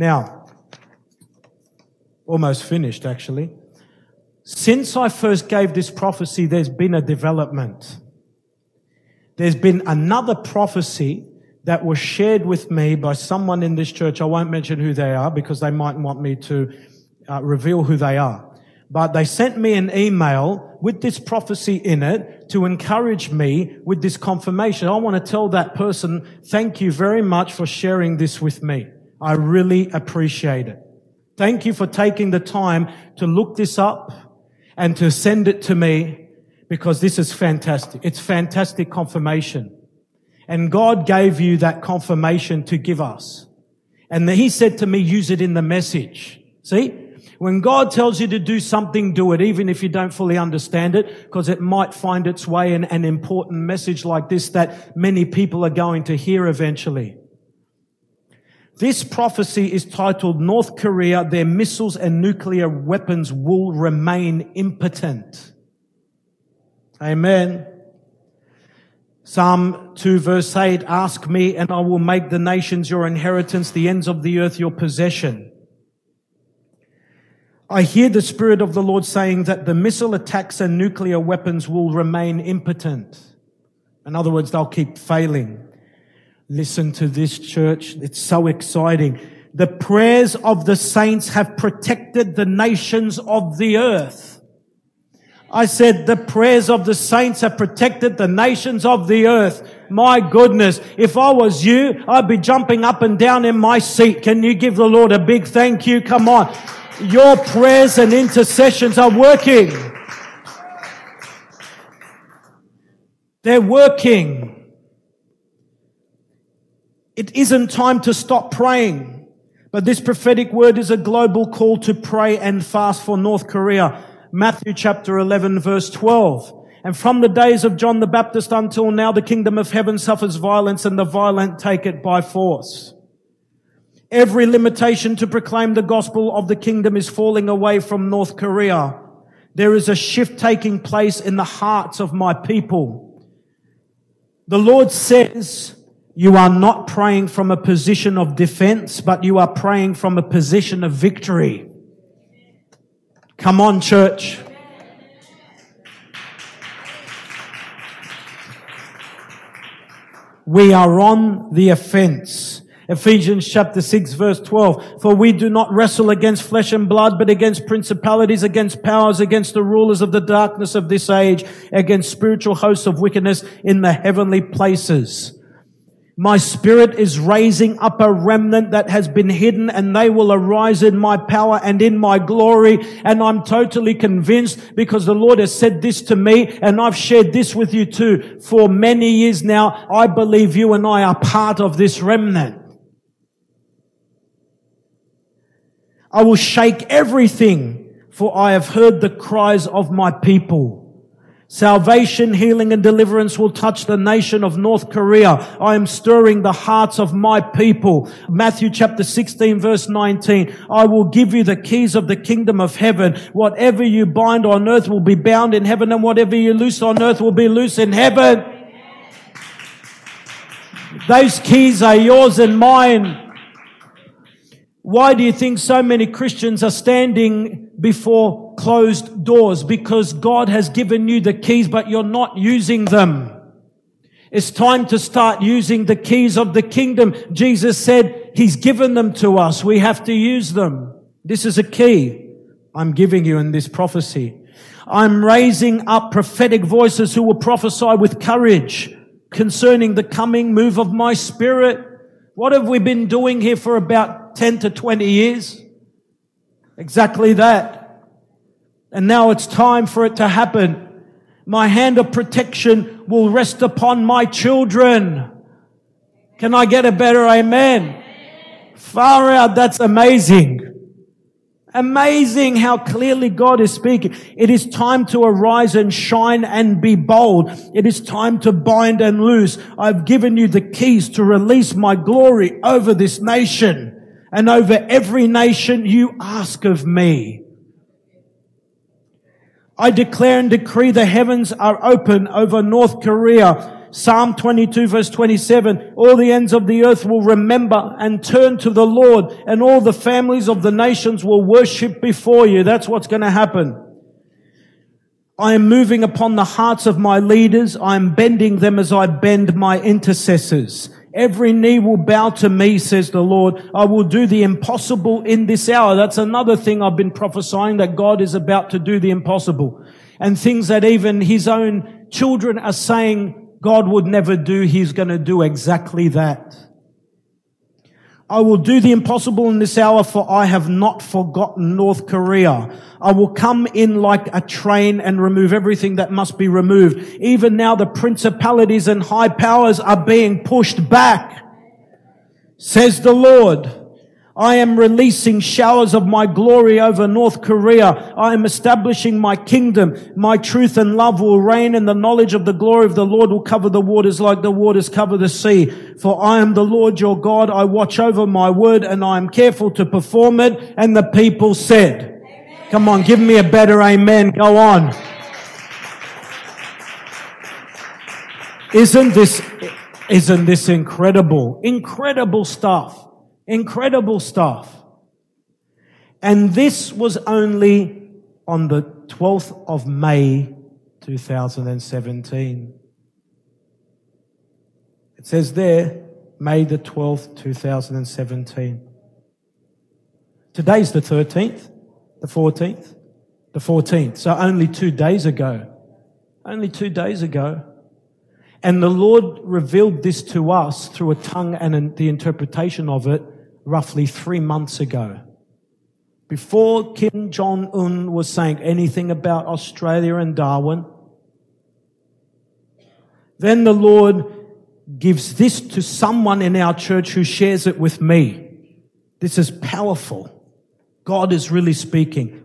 Now, almost finished actually. Since I first gave this prophecy, there's been a development. There's been another prophecy that was shared with me by someone in this church. I won't mention who they are because they might want me to uh, reveal who they are. But they sent me an email with this prophecy in it to encourage me with this confirmation. I want to tell that person, thank you very much for sharing this with me. I really appreciate it. Thank you for taking the time to look this up and to send it to me because this is fantastic. It's fantastic confirmation. And God gave you that confirmation to give us. And he said to me, use it in the message. See? When God tells you to do something, do it, even if you don't fully understand it, because it might find its way in an important message like this that many people are going to hear eventually. This prophecy is titled North Korea, their missiles and nuclear weapons will remain impotent. Amen. Psalm 2 verse 8, ask me and I will make the nations your inheritance, the ends of the earth your possession. I hear the Spirit of the Lord saying that the missile attacks and nuclear weapons will remain impotent. In other words, they'll keep failing. Listen to this church. It's so exciting. The prayers of the saints have protected the nations of the earth. I said the prayers of the saints have protected the nations of the earth. My goodness. If I was you, I'd be jumping up and down in my seat. Can you give the Lord a big thank you? Come on. Your prayers and intercessions are working. They're working. It isn't time to stop praying. But this prophetic word is a global call to pray and fast for North Korea. Matthew chapter 11 verse 12. And from the days of John the Baptist until now, the kingdom of heaven suffers violence and the violent take it by force. Every limitation to proclaim the gospel of the kingdom is falling away from North Korea. There is a shift taking place in the hearts of my people. The Lord says, you are not praying from a position of defense, but you are praying from a position of victory. Come on, church. We are on the offense. Ephesians chapter 6 verse 12. For we do not wrestle against flesh and blood, but against principalities, against powers, against the rulers of the darkness of this age, against spiritual hosts of wickedness in the heavenly places. My spirit is raising up a remnant that has been hidden and they will arise in my power and in my glory. And I'm totally convinced because the Lord has said this to me and I've shared this with you too. For many years now, I believe you and I are part of this remnant. I will shake everything, for I have heard the cries of my people. Salvation, healing and deliverance will touch the nation of North Korea. I am stirring the hearts of my people. Matthew chapter 16 verse 19. I will give you the keys of the kingdom of heaven. Whatever you bind on earth will be bound in heaven and whatever you loose on earth will be loose in heaven. Those keys are yours and mine. Why do you think so many Christians are standing before closed doors? Because God has given you the keys, but you're not using them. It's time to start using the keys of the kingdom. Jesus said He's given them to us. We have to use them. This is a key I'm giving you in this prophecy. I'm raising up prophetic voices who will prophesy with courage concerning the coming move of my spirit. What have we been doing here for about 10 to 20 years. Exactly that. And now it's time for it to happen. My hand of protection will rest upon my children. Can I get a better amen? Far out, that's amazing. Amazing how clearly God is speaking. It is time to arise and shine and be bold. It is time to bind and loose. I've given you the keys to release my glory over this nation and over every nation you ask of me. I declare and decree the heavens are open over North Korea Psalm 22 verse 27, all the ends of the earth will remember and turn to the Lord and all the families of the nations will worship before you. That's what's going to happen. I am moving upon the hearts of my leaders. I am bending them as I bend my intercessors. Every knee will bow to me, says the Lord. I will do the impossible in this hour. That's another thing I've been prophesying that God is about to do the impossible. And things that even his own children are saying God would never do, he's going to do exactly that. I will do the impossible in this hour for I have not forgotten North Korea. I will come in like a train and remove everything that must be removed. Even now the principalities and high powers are being pushed back, says the Lord. I am releasing showers of my glory over North Korea. I am establishing my kingdom. My truth and love will reign and the knowledge of the glory of the Lord will cover the waters like the waters cover the sea. For I am the Lord your God. I watch over my word and I am careful to perform it. And the people said, amen. come on, give me a better amen. Go on. Isn't this, isn't this incredible? Incredible stuff. Incredible stuff. And this was only on the 12th of May 2017. It says there, May the 12th, 2017. Today's the 13th, the 14th, the 14th. So only two days ago. Only two days ago. And the Lord revealed this to us through a tongue and the interpretation of it roughly three months ago. Before Kim Jong Un was saying anything about Australia and Darwin, then the Lord gives this to someone in our church who shares it with me. This is powerful. God is really speaking.